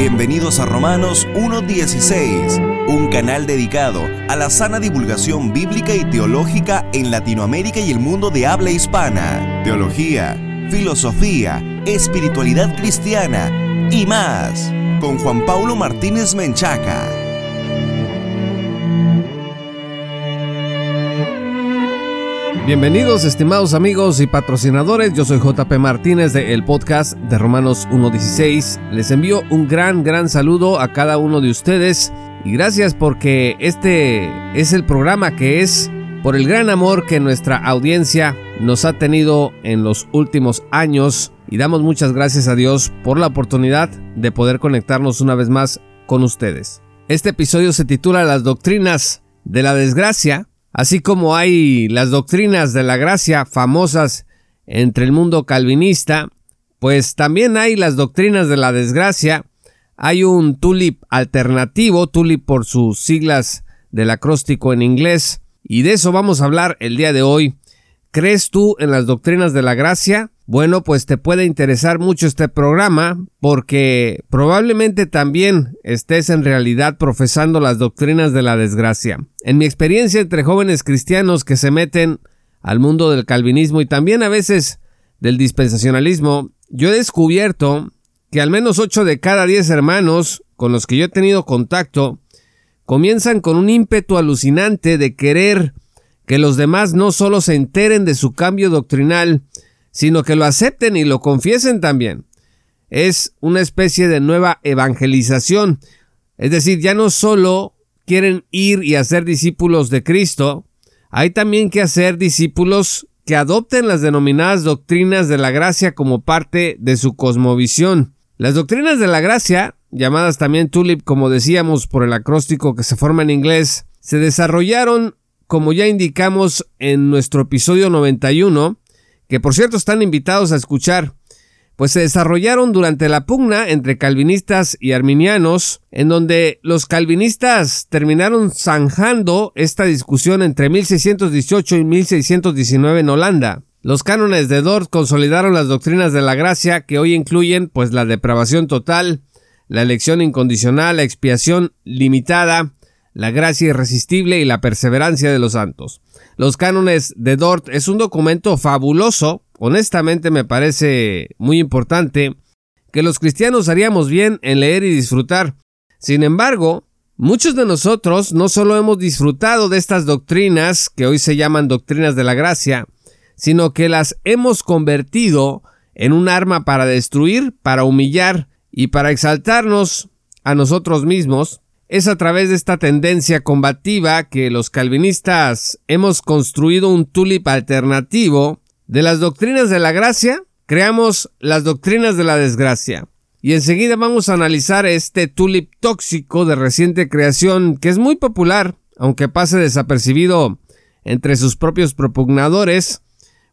Bienvenidos a Romanos 1.16, un canal dedicado a la sana divulgación bíblica y teológica en Latinoamérica y el mundo de habla hispana. Teología, filosofía, espiritualidad cristiana y más. Con Juan Paulo Martínez Menchaca. Bienvenidos estimados amigos y patrocinadores, yo soy JP Martínez de el podcast de Romanos 1.16. Les envío un gran, gran saludo a cada uno de ustedes y gracias porque este es el programa que es por el gran amor que nuestra audiencia nos ha tenido en los últimos años y damos muchas gracias a Dios por la oportunidad de poder conectarnos una vez más con ustedes. Este episodio se titula Las doctrinas de la desgracia Así como hay las doctrinas de la gracia famosas entre el mundo calvinista, pues también hay las doctrinas de la desgracia. Hay un tulip alternativo, tulip por sus siglas del acróstico en inglés, y de eso vamos a hablar el día de hoy. ¿Crees tú en las doctrinas de la gracia? Bueno, pues te puede interesar mucho este programa porque probablemente también estés en realidad profesando las doctrinas de la desgracia. En mi experiencia entre jóvenes cristianos que se meten al mundo del calvinismo y también a veces del dispensacionalismo, yo he descubierto que al menos 8 de cada 10 hermanos con los que yo he tenido contacto comienzan con un ímpetu alucinante de querer que los demás no solo se enteren de su cambio doctrinal, sino que lo acepten y lo confiesen también. Es una especie de nueva evangelización. Es decir, ya no solo quieren ir y hacer discípulos de Cristo, hay también que hacer discípulos que adopten las denominadas doctrinas de la gracia como parte de su cosmovisión. Las doctrinas de la gracia, llamadas también tulip como decíamos por el acróstico que se forma en inglés, se desarrollaron, como ya indicamos en nuestro episodio 91, que por cierto están invitados a escuchar, pues se desarrollaron durante la pugna entre calvinistas y arminianos, en donde los calvinistas terminaron zanjando esta discusión entre 1618 y 1619 en Holanda. Los cánones de Dort consolidaron las doctrinas de la gracia que hoy incluyen pues la depravación total, la elección incondicional, la expiación limitada, la gracia irresistible y la perseverancia de los santos. Los cánones de Dort es un documento fabuloso, honestamente me parece muy importante, que los cristianos haríamos bien en leer y disfrutar. Sin embargo, muchos de nosotros no solo hemos disfrutado de estas doctrinas, que hoy se llaman doctrinas de la gracia, sino que las hemos convertido en un arma para destruir, para humillar y para exaltarnos a nosotros mismos, es a través de esta tendencia combativa que los calvinistas hemos construido un tulip alternativo de las doctrinas de la gracia, creamos las doctrinas de la desgracia. Y enseguida vamos a analizar este tulip tóxico de reciente creación que es muy popular, aunque pase desapercibido entre sus propios propugnadores,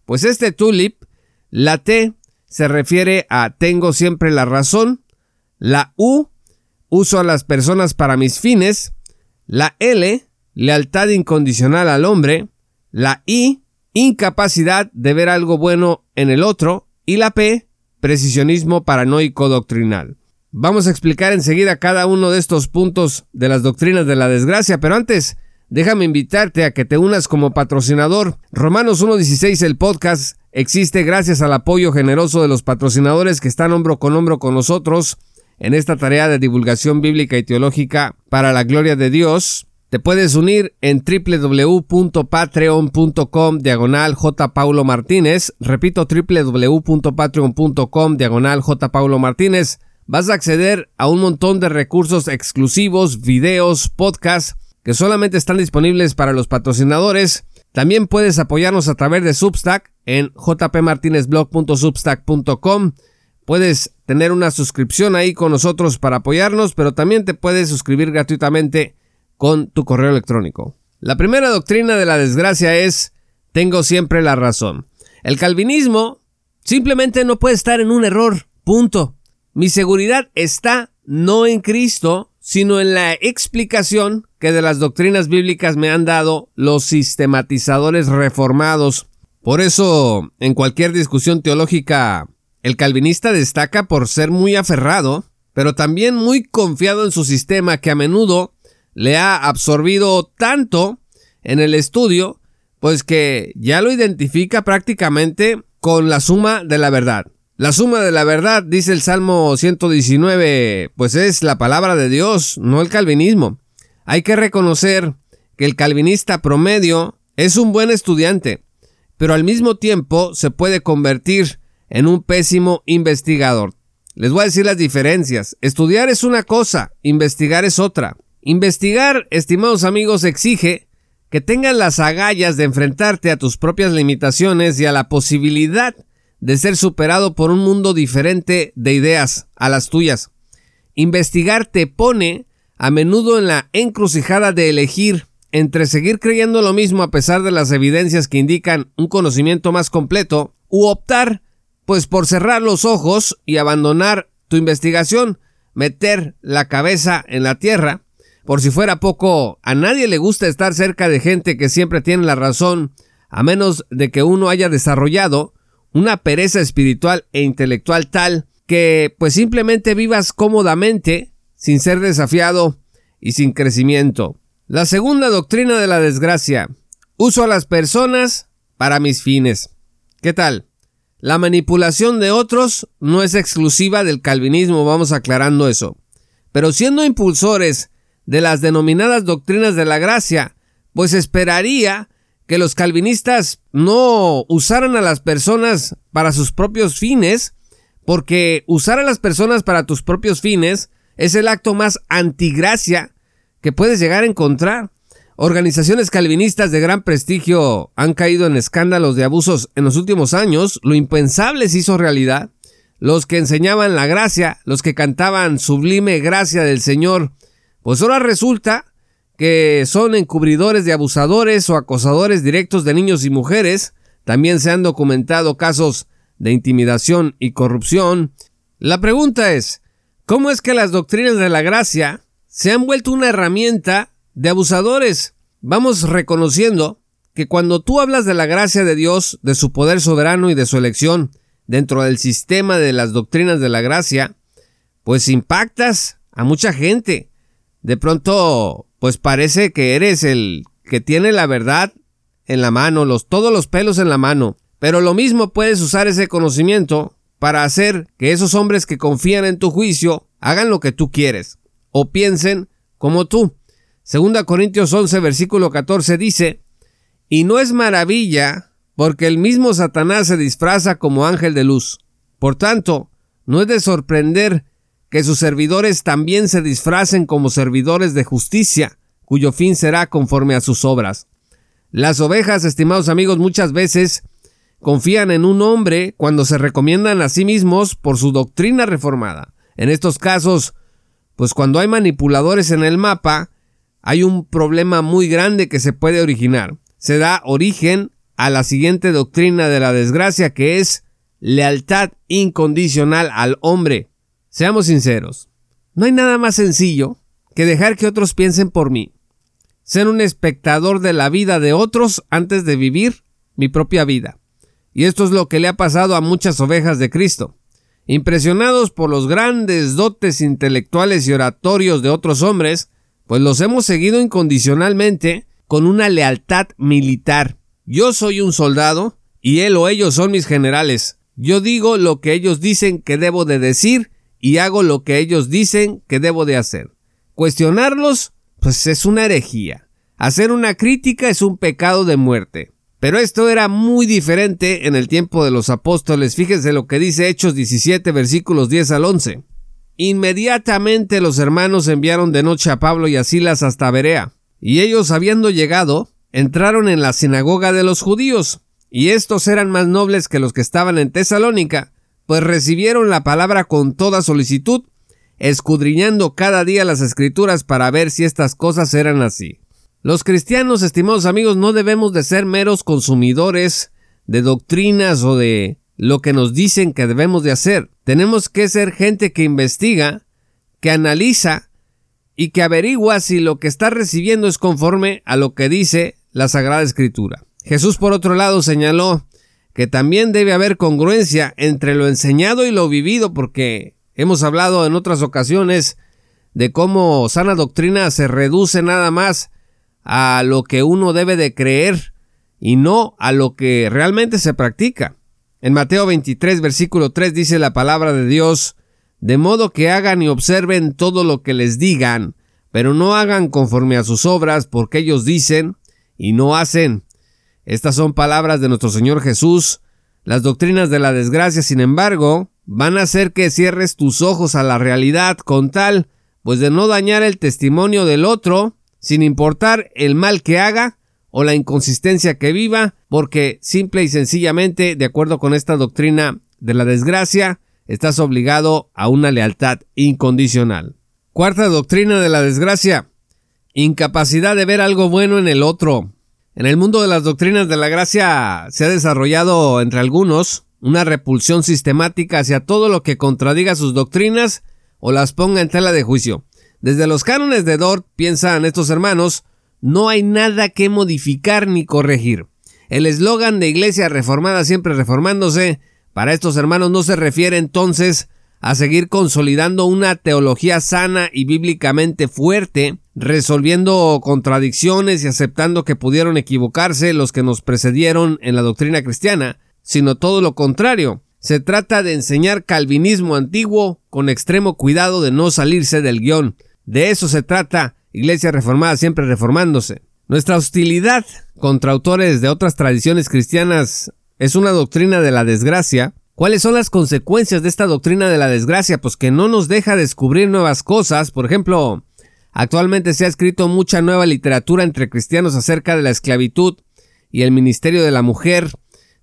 pues este tulip, la T, se refiere a tengo siempre la razón, la U uso a las personas para mis fines, la L, lealtad incondicional al hombre, la I, incapacidad de ver algo bueno en el otro, y la P, precisionismo paranoico doctrinal. Vamos a explicar enseguida cada uno de estos puntos de las doctrinas de la desgracia, pero antes, déjame invitarte a que te unas como patrocinador. Romanos 1.16, el podcast, existe gracias al apoyo generoso de los patrocinadores que están hombro con hombro con nosotros en esta tarea de divulgación bíblica y teológica para la gloria de Dios. Te puedes unir en www.patreon.com diagonal J. Paulo Martínez. Repito, www.patreon.com diagonal J. Paulo Martínez. Vas a acceder a un montón de recursos exclusivos, videos, podcasts que solamente están disponibles para los patrocinadores. También puedes apoyarnos a través de Substack en jpmartinezblog.substack.com. Puedes tener una suscripción ahí con nosotros para apoyarnos, pero también te puedes suscribir gratuitamente con tu correo electrónico. La primera doctrina de la desgracia es tengo siempre la razón. El calvinismo simplemente no puede estar en un error. Punto. Mi seguridad está no en Cristo, sino en la explicación que de las doctrinas bíblicas me han dado los sistematizadores reformados. Por eso, en cualquier discusión teológica el calvinista destaca por ser muy aferrado, pero también muy confiado en su sistema que a menudo le ha absorbido tanto en el estudio, pues que ya lo identifica prácticamente con la suma de la verdad. La suma de la verdad, dice el Salmo 119, pues es la palabra de Dios, no el calvinismo. Hay que reconocer que el calvinista promedio es un buen estudiante, pero al mismo tiempo se puede convertir en un pésimo investigador. Les voy a decir las diferencias. Estudiar es una cosa, investigar es otra. Investigar, estimados amigos, exige que tengas las agallas de enfrentarte a tus propias limitaciones y a la posibilidad de ser superado por un mundo diferente de ideas a las tuyas. Investigar te pone a menudo en la encrucijada de elegir entre seguir creyendo lo mismo a pesar de las evidencias que indican un conocimiento más completo, u optar, pues por cerrar los ojos y abandonar tu investigación, meter la cabeza en la tierra. Por si fuera poco, a nadie le gusta estar cerca de gente que siempre tiene la razón, a menos de que uno haya desarrollado una pereza espiritual e intelectual tal que pues simplemente vivas cómodamente sin ser desafiado y sin crecimiento. La segunda doctrina de la desgracia. Uso a las personas para mis fines. ¿Qué tal? La manipulación de otros no es exclusiva del calvinismo, vamos aclarando eso. Pero siendo impulsores de las denominadas doctrinas de la gracia, pues esperaría que los calvinistas no usaran a las personas para sus propios fines, porque usar a las personas para tus propios fines es el acto más antigracia que puedes llegar a encontrar. Organizaciones calvinistas de gran prestigio han caído en escándalos de abusos en los últimos años. Lo impensable se hizo realidad. Los que enseñaban la gracia, los que cantaban sublime gracia del Señor, pues ahora resulta que son encubridores de abusadores o acosadores directos de niños y mujeres. También se han documentado casos de intimidación y corrupción. La pregunta es, ¿cómo es que las doctrinas de la gracia se han vuelto una herramienta de abusadores? Vamos reconociendo que cuando tú hablas de la gracia de Dios, de su poder soberano y de su elección dentro del sistema de las doctrinas de la gracia, pues impactas a mucha gente. De pronto pues parece que eres el que tiene la verdad en la mano, los, todos los pelos en la mano. Pero lo mismo puedes usar ese conocimiento para hacer que esos hombres que confían en tu juicio hagan lo que tú quieres o piensen como tú. Segunda Corintios 11 versículo 14 dice, y no es maravilla porque el mismo Satanás se disfraza como ángel de luz. Por tanto, no es de sorprender que sus servidores también se disfracen como servidores de justicia, cuyo fin será conforme a sus obras. Las ovejas, estimados amigos, muchas veces confían en un hombre cuando se recomiendan a sí mismos por su doctrina reformada. En estos casos, pues cuando hay manipuladores en el mapa, hay un problema muy grande que se puede originar. Se da origen a la siguiente doctrina de la desgracia que es lealtad incondicional al hombre. Seamos sinceros, no hay nada más sencillo que dejar que otros piensen por mí, ser un espectador de la vida de otros antes de vivir mi propia vida. Y esto es lo que le ha pasado a muchas ovejas de Cristo. Impresionados por los grandes dotes intelectuales y oratorios de otros hombres, pues los hemos seguido incondicionalmente con una lealtad militar. Yo soy un soldado y él o ellos son mis generales. Yo digo lo que ellos dicen que debo de decir y hago lo que ellos dicen que debo de hacer. Cuestionarlos, pues es una herejía. Hacer una crítica es un pecado de muerte. Pero esto era muy diferente en el tiempo de los apóstoles. Fíjense lo que dice Hechos 17 versículos 10 al 11. Inmediatamente los hermanos enviaron de noche a Pablo y a Silas hasta Berea. Y ellos habiendo llegado, entraron en la sinagoga de los judíos. Y estos eran más nobles que los que estaban en Tesalónica, pues recibieron la palabra con toda solicitud, escudriñando cada día las escrituras para ver si estas cosas eran así. Los cristianos, estimados amigos, no debemos de ser meros consumidores de doctrinas o de lo que nos dicen que debemos de hacer. Tenemos que ser gente que investiga, que analiza y que averigua si lo que está recibiendo es conforme a lo que dice la Sagrada Escritura. Jesús, por otro lado, señaló que también debe haber congruencia entre lo enseñado y lo vivido, porque Hemos hablado en otras ocasiones de cómo sana doctrina se reduce nada más a lo que uno debe de creer y no a lo que realmente se practica. En Mateo 23, versículo 3 dice la palabra de Dios, de modo que hagan y observen todo lo que les digan, pero no hagan conforme a sus obras, porque ellos dicen y no hacen. Estas son palabras de nuestro Señor Jesús. Las doctrinas de la desgracia, sin embargo, van a hacer que cierres tus ojos a la realidad con tal, pues de no dañar el testimonio del otro, sin importar el mal que haga o la inconsistencia que viva, porque simple y sencillamente, de acuerdo con esta doctrina de la desgracia, estás obligado a una lealtad incondicional. Cuarta doctrina de la desgracia. Incapacidad de ver algo bueno en el otro. En el mundo de las doctrinas de la gracia se ha desarrollado entre algunos una repulsión sistemática hacia todo lo que contradiga sus doctrinas o las ponga en tela de juicio. Desde los cánones de Dort, piensan estos hermanos, no hay nada que modificar ni corregir. El eslogan de Iglesia Reformada siempre reformándose, para estos hermanos no se refiere entonces a seguir consolidando una teología sana y bíblicamente fuerte, resolviendo contradicciones y aceptando que pudieron equivocarse los que nos precedieron en la doctrina cristiana, sino todo lo contrario. Se trata de enseñar calvinismo antiguo con extremo cuidado de no salirse del guion. De eso se trata, Iglesia Reformada siempre reformándose. Nuestra hostilidad contra autores de otras tradiciones cristianas es una doctrina de la desgracia, ¿Cuáles son las consecuencias de esta doctrina de la desgracia? Pues que no nos deja descubrir nuevas cosas. Por ejemplo, actualmente se ha escrito mucha nueva literatura entre cristianos acerca de la esclavitud y el ministerio de la mujer,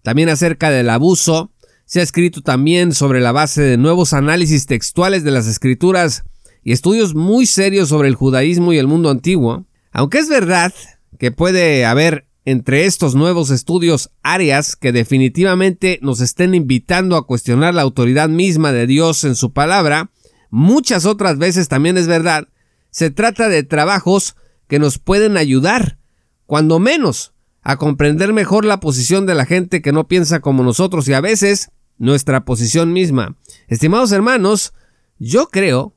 también acerca del abuso. Se ha escrito también sobre la base de nuevos análisis textuales de las escrituras y estudios muy serios sobre el judaísmo y el mundo antiguo. Aunque es verdad que puede haber entre estos nuevos estudios áreas que definitivamente nos estén invitando a cuestionar la autoridad misma de Dios en su palabra, muchas otras veces también es verdad, se trata de trabajos que nos pueden ayudar, cuando menos, a comprender mejor la posición de la gente que no piensa como nosotros y a veces nuestra posición misma. Estimados hermanos, yo creo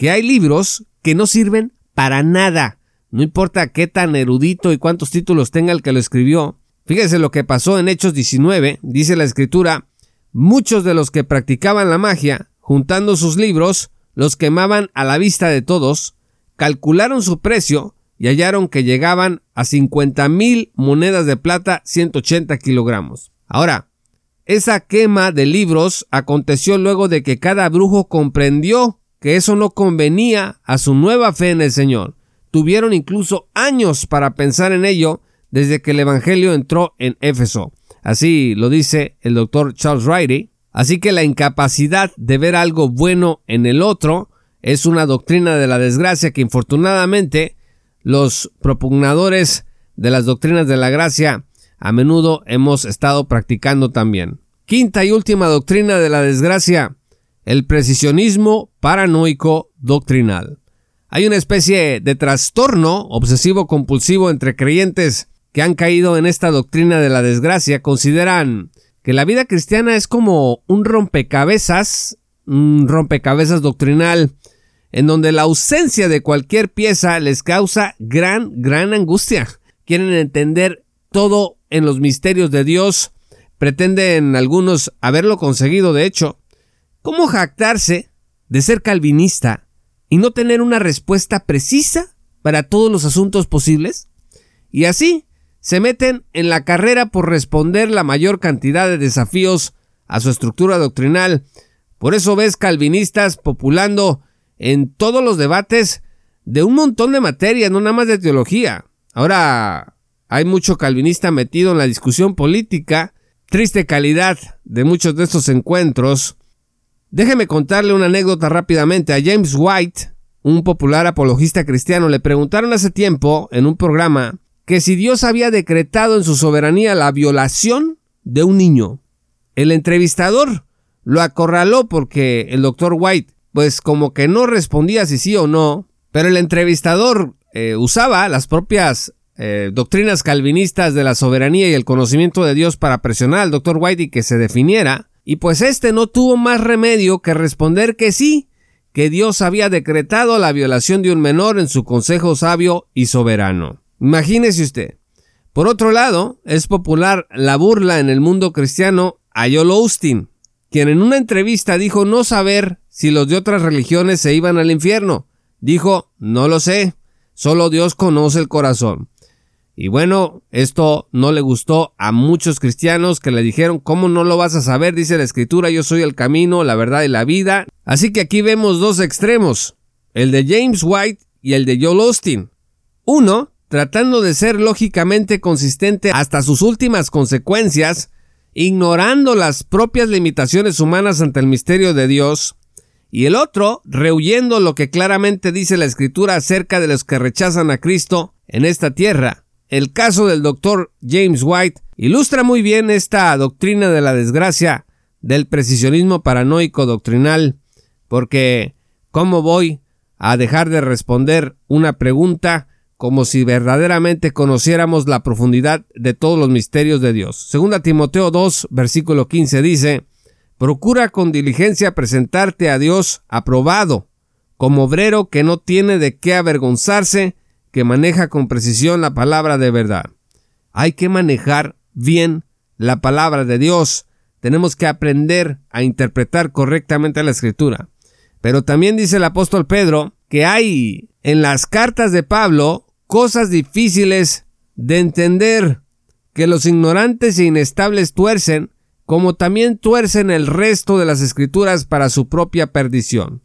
que hay libros que no sirven para nada no importa qué tan erudito y cuántos títulos tenga el que lo escribió. Fíjese lo que pasó en Hechos 19, dice la escritura, muchos de los que practicaban la magia, juntando sus libros, los quemaban a la vista de todos, calcularon su precio y hallaron que llegaban a 50 mil monedas de plata 180 kilogramos. Ahora, esa quema de libros aconteció luego de que cada brujo comprendió que eso no convenía a su nueva fe en el Señor tuvieron incluso años para pensar en ello desde que el Evangelio entró en Éfeso. Así lo dice el doctor Charles Riley. Así que la incapacidad de ver algo bueno en el otro es una doctrina de la desgracia que infortunadamente los propugnadores de las doctrinas de la gracia a menudo hemos estado practicando también. Quinta y última doctrina de la desgracia, el precisionismo paranoico doctrinal. Hay una especie de trastorno obsesivo compulsivo entre creyentes que han caído en esta doctrina de la desgracia. Consideran que la vida cristiana es como un rompecabezas, un rompecabezas doctrinal, en donde la ausencia de cualquier pieza les causa gran, gran angustia. Quieren entender todo en los misterios de Dios, pretenden algunos haberlo conseguido de hecho. ¿Cómo jactarse de ser calvinista y no tener una respuesta precisa para todos los asuntos posibles? Y así se meten en la carrera por responder la mayor cantidad de desafíos a su estructura doctrinal. Por eso ves calvinistas populando en todos los debates de un montón de materias, no nada más de teología. Ahora hay mucho calvinista metido en la discusión política, triste calidad de muchos de estos encuentros, Déjeme contarle una anécdota rápidamente. A James White, un popular apologista cristiano, le preguntaron hace tiempo en un programa que si Dios había decretado en su soberanía la violación de un niño. El entrevistador lo acorraló porque el doctor White, pues como que no respondía si sí o no, pero el entrevistador eh, usaba las propias eh, doctrinas calvinistas de la soberanía y el conocimiento de Dios para presionar al doctor White y que se definiera. Y pues éste no tuvo más remedio que responder que sí, que Dios había decretado la violación de un menor en su consejo sabio y soberano. Imagínese usted. Por otro lado, es popular la burla en el mundo cristiano a Joel Austin, quien en una entrevista dijo no saber si los de otras religiones se iban al infierno. Dijo, no lo sé, solo Dios conoce el corazón. Y bueno, esto no le gustó a muchos cristianos que le dijeron, ¿cómo no lo vas a saber? Dice la escritura, yo soy el camino, la verdad y la vida. Así que aquí vemos dos extremos, el de James White y el de Joel Austin. Uno, tratando de ser lógicamente consistente hasta sus últimas consecuencias, ignorando las propias limitaciones humanas ante el misterio de Dios, y el otro rehuyendo lo que claramente dice la escritura acerca de los que rechazan a Cristo en esta tierra. El caso del doctor James White ilustra muy bien esta doctrina de la desgracia del precisionismo paranoico doctrinal, porque ¿cómo voy a dejar de responder una pregunta como si verdaderamente conociéramos la profundidad de todos los misterios de Dios. Segunda Timoteo 2, versículo 15 dice, Procura con diligencia presentarte a Dios aprobado, como obrero que no tiene de qué avergonzarse, que maneja con precisión la palabra de verdad. Hay que manejar bien la palabra de Dios. Tenemos que aprender a interpretar correctamente la escritura. Pero también dice el apóstol Pedro que hay en las cartas de Pablo cosas difíciles de entender que los ignorantes e inestables tuercen, como también tuercen el resto de las escrituras para su propia perdición.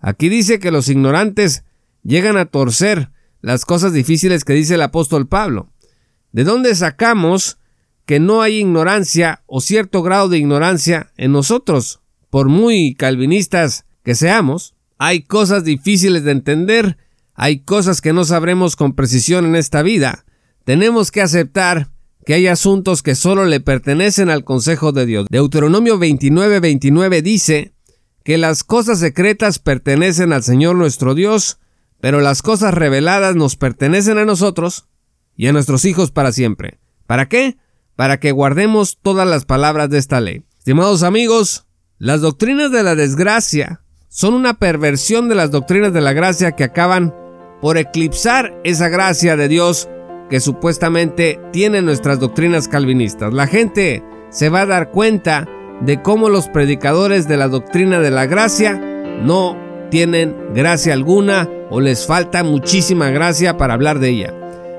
Aquí dice que los ignorantes llegan a torcer las cosas difíciles que dice el apóstol Pablo. ¿De dónde sacamos que no hay ignorancia o cierto grado de ignorancia en nosotros? Por muy calvinistas que seamos, hay cosas difíciles de entender hay cosas que no sabremos con precisión en esta vida. Tenemos que aceptar que hay asuntos que solo le pertenecen al consejo de Dios. Deuteronomio 29:29 dice que las cosas secretas pertenecen al Señor nuestro Dios, pero las cosas reveladas nos pertenecen a nosotros y a nuestros hijos para siempre. ¿Para qué? Para que guardemos todas las palabras de esta ley. Estimados amigos, las doctrinas de la desgracia son una perversión de las doctrinas de la gracia que acaban por eclipsar esa gracia de Dios que supuestamente tienen nuestras doctrinas calvinistas. La gente se va a dar cuenta de cómo los predicadores de la doctrina de la gracia no tienen gracia alguna o les falta muchísima gracia para hablar de ella.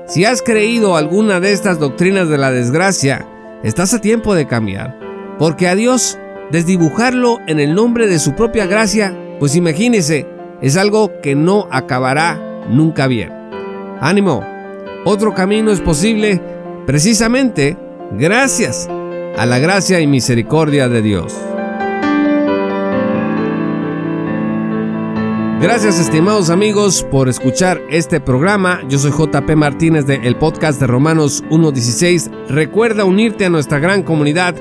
Si has creído alguna de estas doctrinas de la desgracia, estás a tiempo de cambiar, porque a Dios desdibujarlo en el nombre de su propia gracia, pues imagínese, es algo que no acabará nunca bien. Ánimo, otro camino es posible precisamente gracias a la gracia y misericordia de Dios. Gracias estimados amigos por escuchar este programa. Yo soy JP Martínez de el podcast de Romanos 1.16. Recuerda unirte a nuestra gran comunidad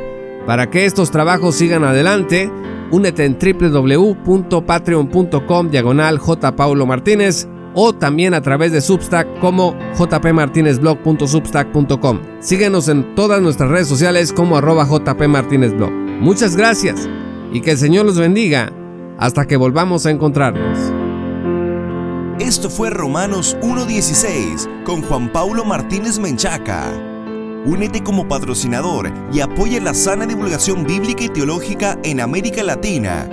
para que estos trabajos sigan adelante. Únete en www.patreon.com diagonal. Paulo Martínez o también a través de Substack como jpmartinezblog.substack.com. Síguenos en todas nuestras redes sociales como arroba jpmartinezblog. Muchas gracias y que el Señor los bendiga hasta que volvamos a encontrarnos. Esto fue Romanos 1.16 con Juan Paulo Martínez Menchaca. Únete como patrocinador y apoya la sana divulgación bíblica y teológica en América Latina.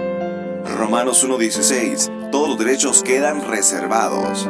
Romanos 1.16 todos los derechos quedan reservados.